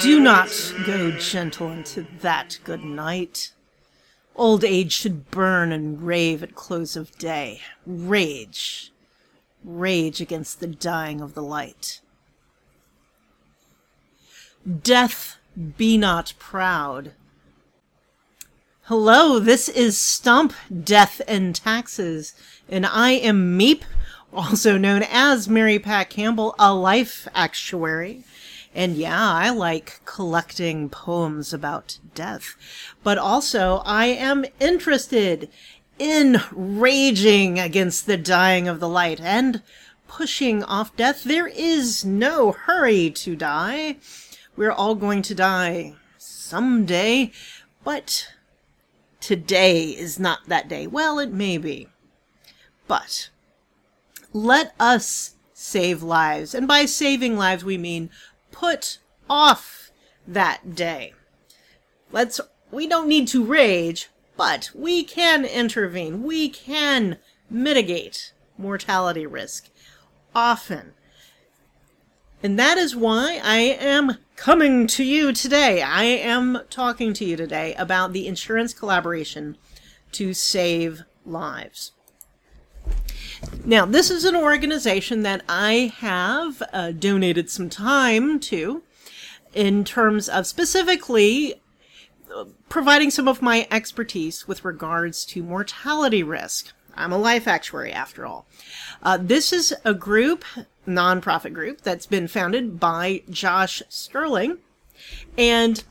Do not go gentle into that good night. Old age should burn and rave at close of day. Rage. Rage against the dying of the light. Death, be not proud. Hello, this is Stump, Death and Taxes, and I am Meep, also known as Mary Pat Campbell, a life actuary. And yeah, I like collecting poems about death. But also, I am interested in raging against the dying of the light and pushing off death. There is no hurry to die. We're all going to die someday, but today is not that day. Well, it may be. But let us save lives. And by saving lives, we mean put off that day. Let's, we don't need to rage, but we can intervene. We can mitigate mortality risk often. And that is why I am coming to you today. I am talking to you today about the insurance collaboration to save lives. Now, this is an organization that I have uh, donated some time to in terms of specifically uh, providing some of my expertise with regards to mortality risk. I'm a life actuary after all. Uh, this is a group, nonprofit group, that's been founded by Josh Sterling. And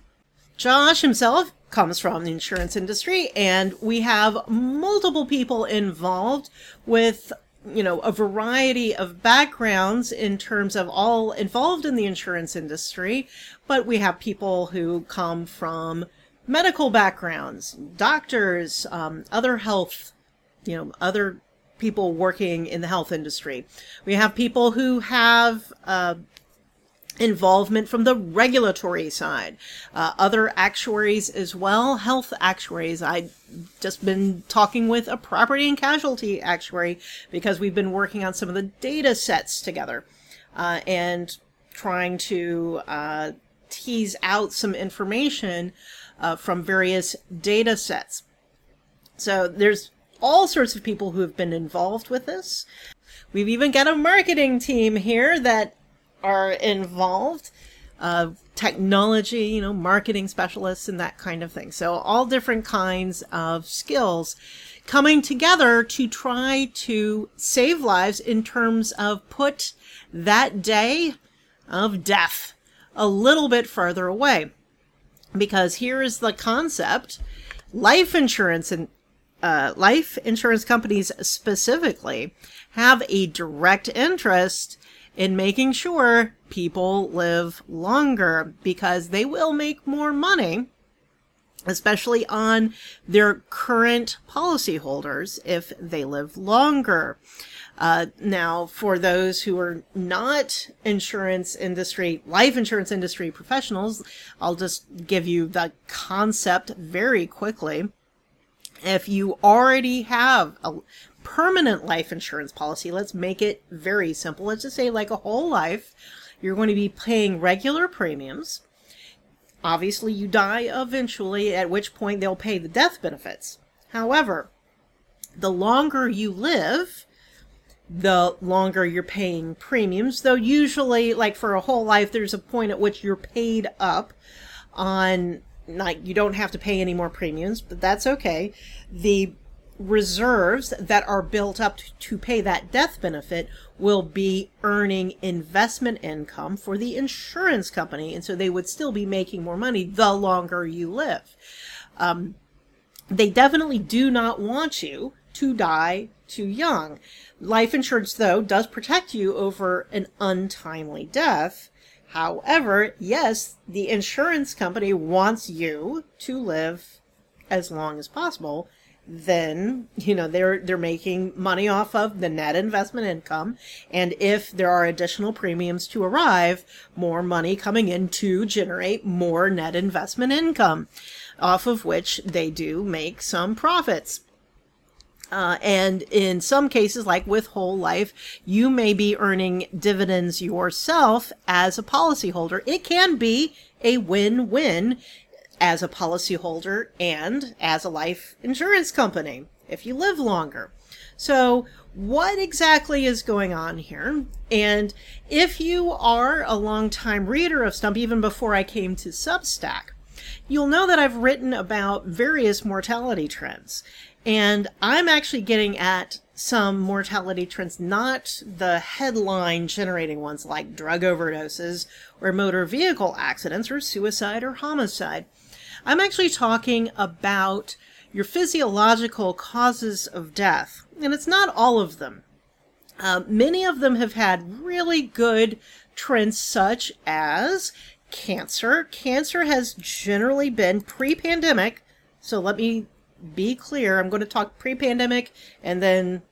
Josh himself comes from the insurance industry, and we have multiple people involved with you know a variety of backgrounds in terms of all involved in the insurance industry but we have people who come from medical backgrounds doctors um, other health you know other people working in the health industry. We have people who have uh, involvement from the regulatory side. Uh, other actuaries as well, health actuaries. I just been talking with a property and casualty actuary because we've been working on some of the data sets together uh, and trying to uh, tease out some information uh, from various data sets. So there's all sorts of people who have been involved with this. We've even got a marketing team here that are involved. Uh, technology, you know, marketing specialists and that kind of thing. So all different kinds of skills coming together to try to save lives in terms of put that day of death a little bit further away. Because here is the concept life insurance and uh, life insurance companies specifically have a direct interest in making sure people live longer because they will make more money especially on their current policyholders if they live longer. Uh, now, for those who are not insurance industry, life insurance industry professionals, I'll just give you the concept very quickly. If you already have a permanent life insurance policy, let's make it very simple. Let's just say like a whole life, you're going to be paying regular premiums. Obviously, you die eventually, at which point they'll pay the death benefits. However, the longer you live, the longer you're paying premiums, though usually, like for a whole life, there's a point at which you're paid up on, like, you don't have to pay any more premiums, but that's okay. The reserves that are built up to pay that death benefit will be earning investment income for the insurance company. And so they would still be making more money the longer you live. Um, they definitely do not want you to die too young. Life insurance, though, does protect you over an untimely death. However, yes, the insurance company wants you to live as long as possible then you know they're they're making money off of the net investment income and if there are additional premiums to arrive more money coming in to generate more net investment income off of which they do make some profits Uh, and in some cases, like with whole life, you may be earning dividends yourself as a policyholder. It can be a win-win as a policyholder and as a life insurance company if you live longer. So what exactly is going on here? And if you are a long-time reader of Stump, even before I came to Substack, you'll know that I've written about various mortality trends. And I'm actually getting at some mortality trends, not the headline generating ones like drug overdoses or motor vehicle accidents or suicide or homicide. I'm actually talking about your physiological causes of death. And it's not all of them. Uh, many of them have had really good trends, such as cancer. Cancer has generally been pre pandemic. So let me be clear. I'm going to talk pre pandemic and then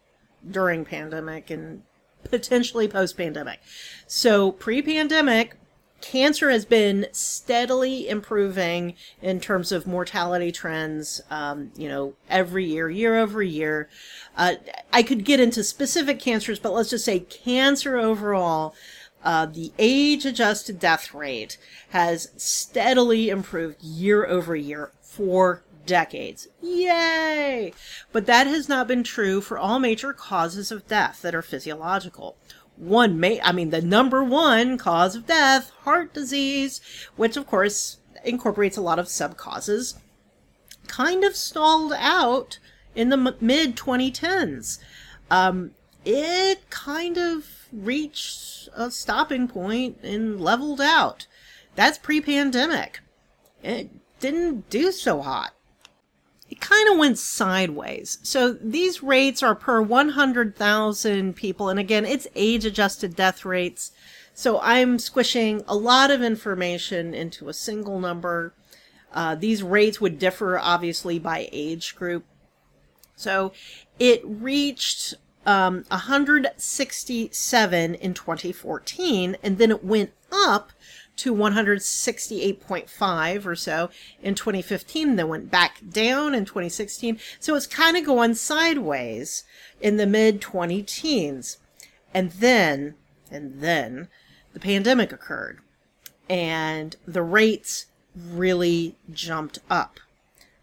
during pandemic and potentially post pandemic. So pre pandemic, cancer has been steadily improving in terms of mortality trends, um, you know, every year, year over year. Uh, I could get into specific cancers, but let's just say cancer overall. Uh, the age adjusted death rate has steadily improved year over year for decades. Yay! But that has not been true for all major causes of death that are physiological. One may, I mean, the number one cause of death, heart disease, which of course incorporates a lot of sub causes, kind of stalled out in the m- mid 2010s. Um, it kind of reached a stopping point and leveled out. That's pre pandemic. It didn't do so hot kind of went sideways. So these rates are per 100,000 people. And again, it's age adjusted death rates. So I'm squishing a lot of information into a single number. Uh, these rates would differ obviously by age group. So it reached um, 167 in 2014, and then it went up to 168.5 or so in 2015, then went back down in 2016. So it's kind of going sideways in the mid 20 teens. And then, and then the pandemic occurred and the rates really jumped up.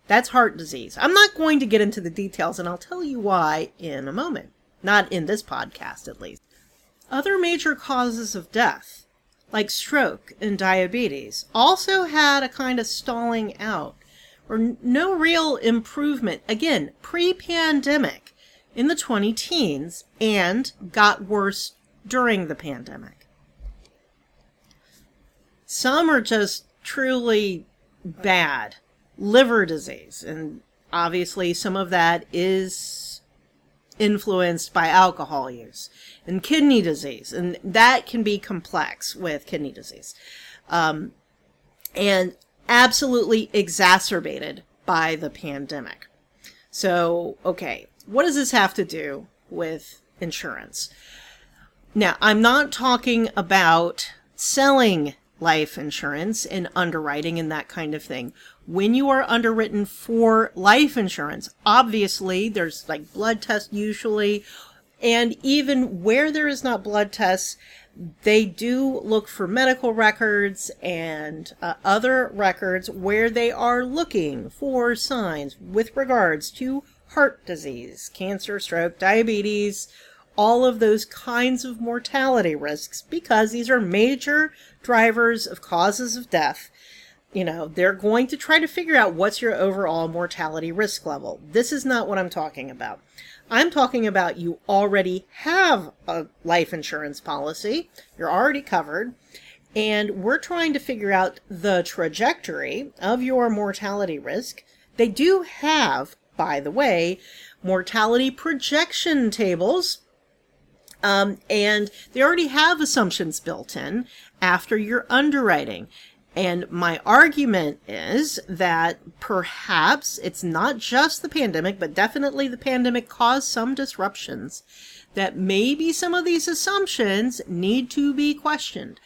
That's heart disease. I'm not going to get into the details and I'll tell you why in a moment. Not in this podcast, at least. Other major causes of death like stroke and diabetes, also had a kind of stalling out or no real improvement, again, pre pandemic in the 20 teens and got worse during the pandemic. Some are just truly bad. Liver disease, and obviously some of that is influenced by alcohol use and kidney disease, and that can be complex with kidney disease, um, and absolutely exacerbated by the pandemic. So, okay, what does this have to do with insurance? Now, I'm not talking about selling life insurance and underwriting and that kind of thing. When you are underwritten for life insurance, obviously there's like blood tests usually and even where there is not blood tests, they do look for medical records and uh, other records where they are looking for signs with regards to heart disease, cancer, stroke, diabetes, all of those kinds of mortality risks because these are major drivers of causes of death. You know, they're going to try to figure out what's your overall mortality risk level. This is not what I'm talking about. I'm talking about you already have a life insurance policy, you're already covered, and we're trying to figure out the trajectory of your mortality risk. They do have, by the way, mortality projection tables. Um, and they already have assumptions built in after your underwriting. And my argument is that perhaps it's not just the pandemic, but definitely the pandemic caused some disruptions. That maybe some of these assumptions need to be questioned.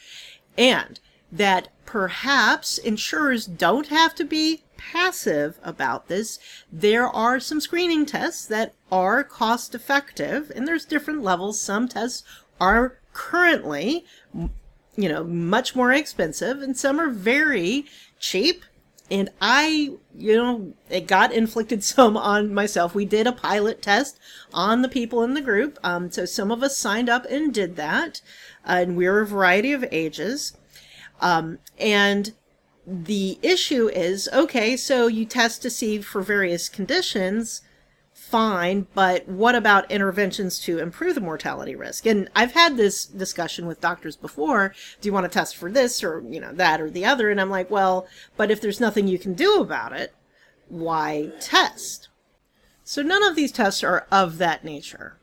And that perhaps insurers don't have to be passive about this. There are some screening tests that are cost effective, and there's different levels. Some tests are currently, you know, much more expensive, and some are very cheap. And I, you know, it got inflicted some on myself. We did a pilot test on the people in the group. Um, so some of us signed up and did that. Uh, and we were a variety of ages. Um, and the issue is okay, so you test to see for various conditions, fine, but what about interventions to improve the mortality risk? And I've had this discussion with doctors before. Do you want to test for this or, you know, that or the other? And I'm like, well, but if there's nothing you can do about it, why test? So none of these tests are of that nature.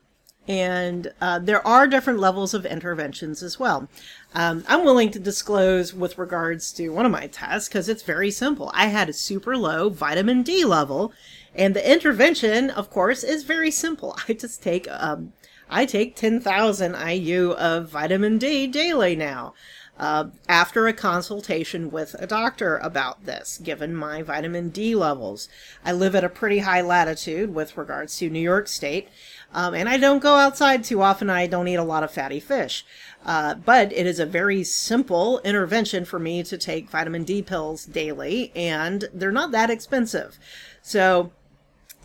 And uh, there are different levels of interventions as well. Um, I'm willing to disclose with regards to one of my tests because it's very simple. I had a super low vitamin D level, and the intervention, of course, is very simple. I just take um, I take 10,000 IU of vitamin D daily now. Uh, after a consultation with a doctor about this, given my vitamin D levels. I live at a pretty high latitude with regards to New York State, um, and I don't go outside too often. I don't eat a lot of fatty fish. Uh, but it is a very simple intervention for me to take vitamin D pills daily, and they're not that expensive. So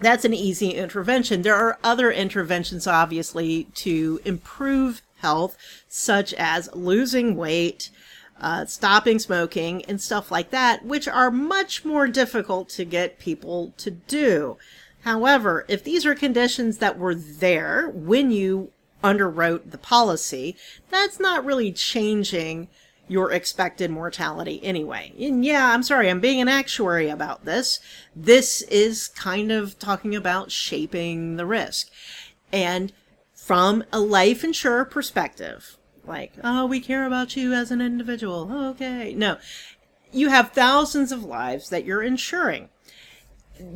that's an easy intervention. There are other interventions, obviously, to improve health, such as losing weight, uh, stopping smoking, and stuff like that, which are much more difficult to get people to do. However, if these are conditions that were there when you underwrote the policy, that's not really changing your expected mortality anyway. And yeah, I'm sorry, I'm being an actuary about this. This is kind of talking about shaping the risk. And from a life insurer perspective, like, oh, we care about you as an individual. Okay. No, you have thousands of lives that you're insuring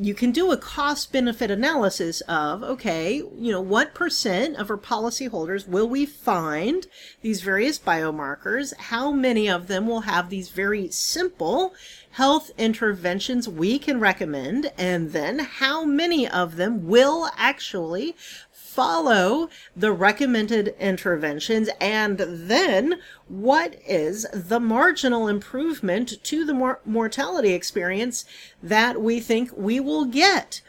you can do a cost benefit analysis of okay, you know, what percent of our policyholders will we find these various biomarkers? How many of them will have these very simple health interventions we can recommend? And then how many of them will actually follow the recommended interventions and then what is the marginal improvement to the mor- mortality experience that we think we will get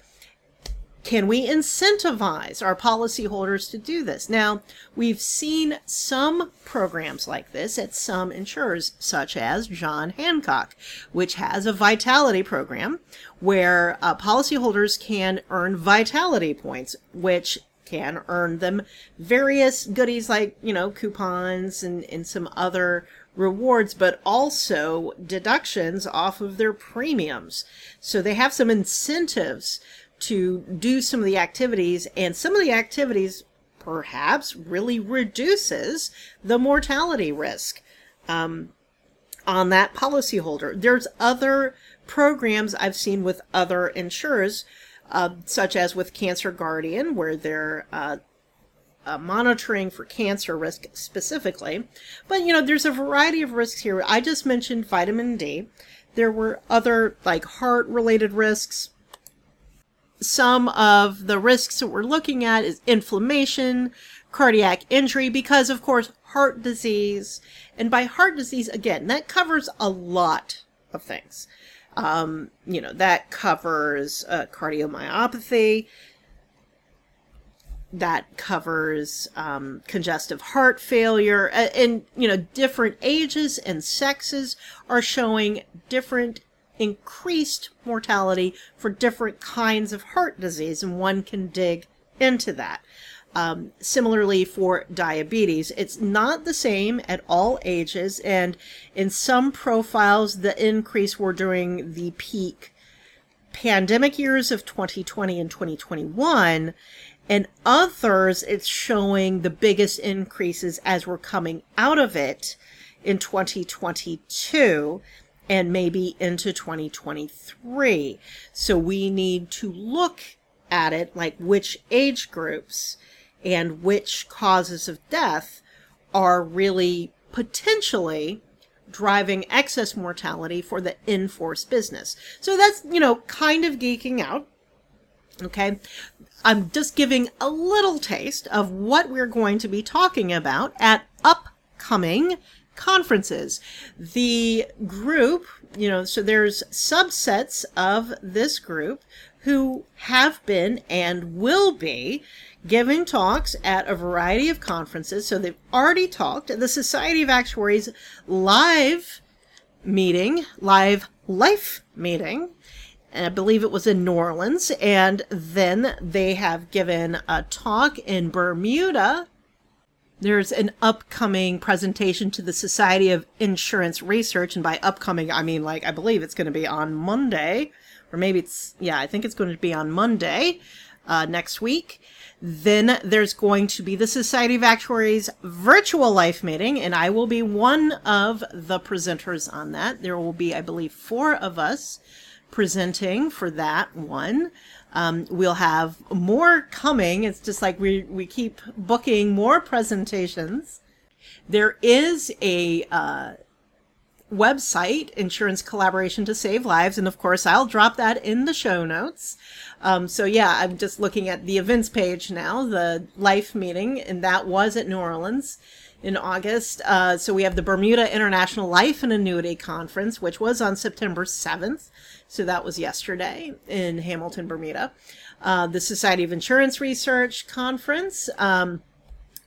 can we incentivize our policyholders to do this? Now, we've seen some programs like this at some insurers, such as John Hancock, which has a vitality program where uh, policyholders can earn vitality points, which can earn them various goodies like, you know, coupons and, and some other rewards, but also deductions off of their premiums. So they have some incentives to do some of the activities, and some of the activities perhaps really reduces the mortality risk um, on that policyholder. There's other programs I've seen with other insurers uh, such as with Cancer Guardian, where they're uh, uh, monitoring for cancer risk specifically. But you know, there's a variety of risks here. I just mentioned vitamin D. There were other like heart related risks. Some of the risks that we're looking at is inflammation, cardiac injury, because of course, heart disease. And by heart disease, again, that covers a lot of things. Um, you know, that covers uh, cardiomyopathy, that covers um, congestive heart failure, and, and, you know, different ages and sexes are showing different increased mortality for different kinds of heart disease, and one can dig into that. Um, similarly for diabetes, it's not the same at all ages, and in some profiles, the increase were during the peak pandemic years of 2020 and 2021, and others, it's showing the biggest increases as we're coming out of it in 2022 and maybe into 2023. So we need to look at it like which age groups and which causes of death are really potentially driving excess mortality for the in-force business. So that's, you know, kind of geeking out. Okay. I'm just giving a little taste of what we're going to be talking about at upcoming conferences. The group, you know, so there's subsets of this group who have been and will be giving talks at a variety of conferences. So they've already talked at the Society of Actuaries live meeting, live life meeting. And I believe it was in New Orleans. And then they have given a talk in Bermuda there's an upcoming presentation to the Society of Insurance Research. And by upcoming, I mean, like, I believe it's going to be on Monday, or maybe it's, yeah, I think it's going to be on Monday uh, next week. Then there's going to be the Society of Actuaries virtual life meeting, and I will be one of the presenters on that. There will be, I believe, four of us presenting for that one. Um, we'll have more coming. It's just like we, we keep booking more presentations. There is a uh, website, Insurance Collaboration to Save Lives, and of course, I'll drop that in the show notes. Um, so yeah, I'm just looking at the events page now, the life meeting, and that was at New Orleans in August. Uh, so we have the Bermuda International Life and Annuity Conference, which was on September 7th. So that was yesterday in Hamilton, Bermuda. Uh, the Society of Insurance Research Conference. Um,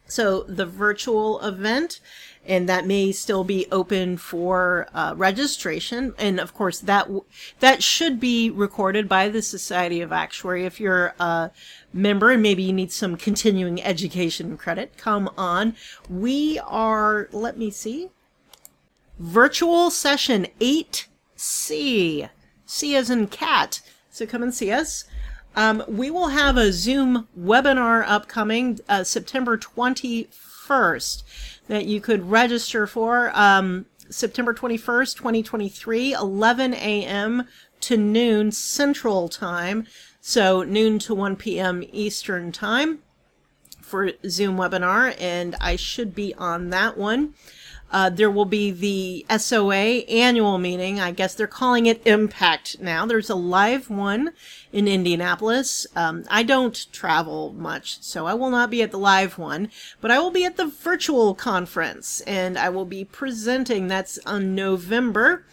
so the virtual event, and that may still be open for uh, registration. And of course, that that should be recorded by the Society of Actuary. If you're a member and maybe you need some continuing education credit, come on. We are. Let me see. Virtual session 8C. C as in cat. So come and see us. Um, we will have a Zoom webinar upcoming uh, September 21st that you could register for. Um, September 21st, 2023, 11 a.m. to noon Central Time. So noon to 1 p.m. Eastern Time for Zoom webinar, and I should be on that one. Uh, there will be the SOA annual meeting. I guess they're calling it Impact now. There's a live one in Indianapolis. Um, I don't travel much, so I will not be at the live one, but I will be at the virtual conference and I will be presenting. That's on November.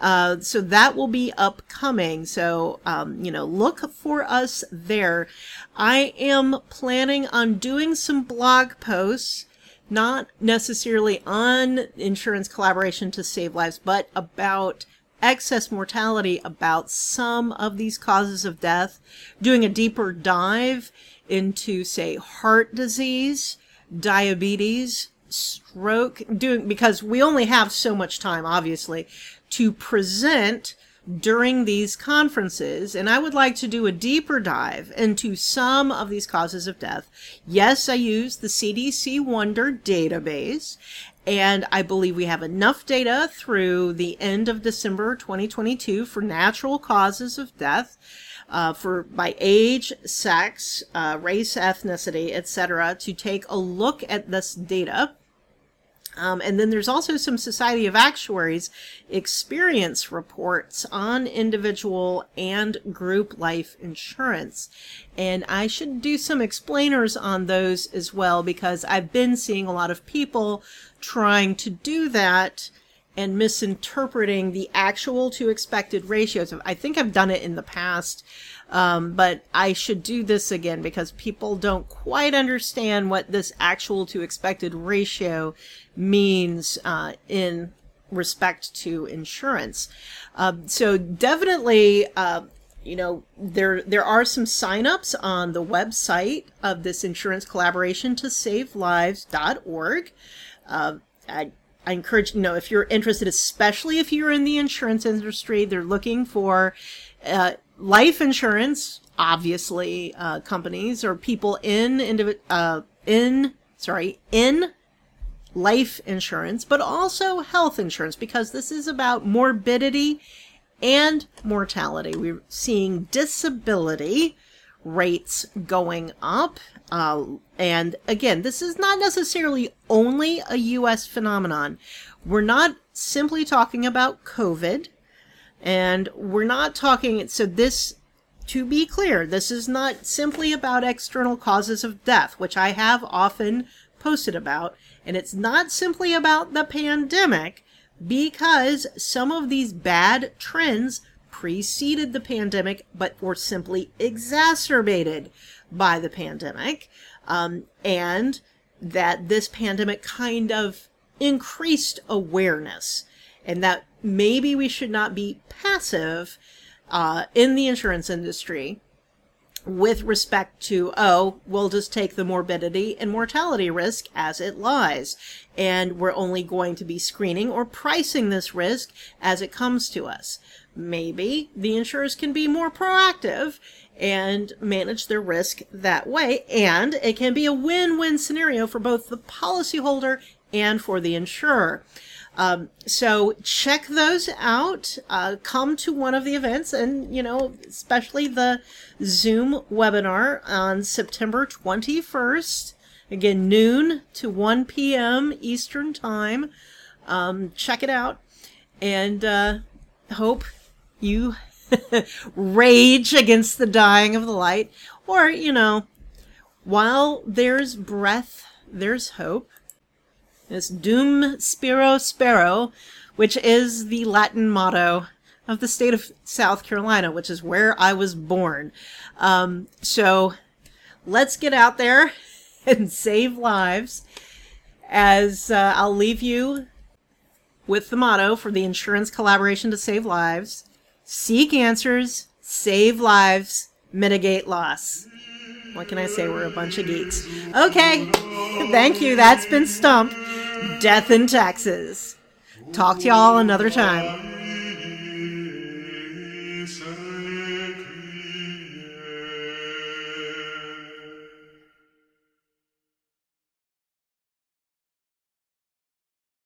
Uh, so that will be upcoming. So, um, you know, look for us there. I am planning on doing some blog posts not necessarily on insurance collaboration to save lives, but about excess mortality, about some of these causes of death, doing a deeper dive into, say, heart disease, diabetes, stroke, doing, because we only have so much time, obviously, to present during these conferences, and I would like to do a deeper dive into some of these causes of death. Yes, I use the CDC Wonder database, and I believe we have enough data through the end of December 2022 for natural causes of death. Uh, for by age, sex, uh, race, ethnicity, etc., to take a look at this data um, and then there's also some Society of Actuaries experience reports on individual and group life insurance. And I should do some explainers on those as well because I've been seeing a lot of people trying to do that and misinterpreting the actual to expected ratios. I think I've done it in the past um, but I should do this again because people don't quite understand what this actual to expected ratio means uh, in respect to insurance. Um, so definitely, uh, you know, there there are some signups on the website of this insurance collaboration to savelives.org. Uh, I, I encourage, you know, if you're interested, especially if you're in the insurance industry, they're looking for uh, life insurance, obviously, uh, companies or people in indiv- uh, in sorry in life insurance, but also health insurance because this is about morbidity and mortality. We're seeing disability rates going up. Uh, and again, this is not necessarily only a US phenomenon. We're not simply talking about COVID, and we're not talking, so this, to be clear, this is not simply about external causes of death, which I have often posted about, and it's not simply about the pandemic because some of these bad trends preceded the pandemic but were simply exacerbated by the pandemic. Um, and that this pandemic kind of increased awareness and that maybe we should not be passive uh, in the insurance industry with respect to, oh, we'll just take the morbidity and mortality risk as it lies. And we're only going to be screening or pricing this risk as it comes to us. Maybe the insurers can be more proactive and manage their risk that way. And it can be a win win scenario for both the policyholder and for the insurer. Um, so check those out. Uh, come to one of the events, and you know, especially the Zoom webinar on September 21st. Again, noon to 1 p.m. Eastern Time. Um, check it out, and uh, hope you rage against the dying of the light, or you know, while there's breath, there's hope. It's Dum Spiro Spero, which is the Latin motto of the state of South Carolina, which is where I was born. Um, so let's get out there and save lives. As uh, I'll leave you with the motto for the insurance collaboration to save lives seek answers, save lives, mitigate loss. What can I say? We're a bunch of geeks. Okay. Thank you. That's been Stump. Death and taxes. Talk to y'all another time.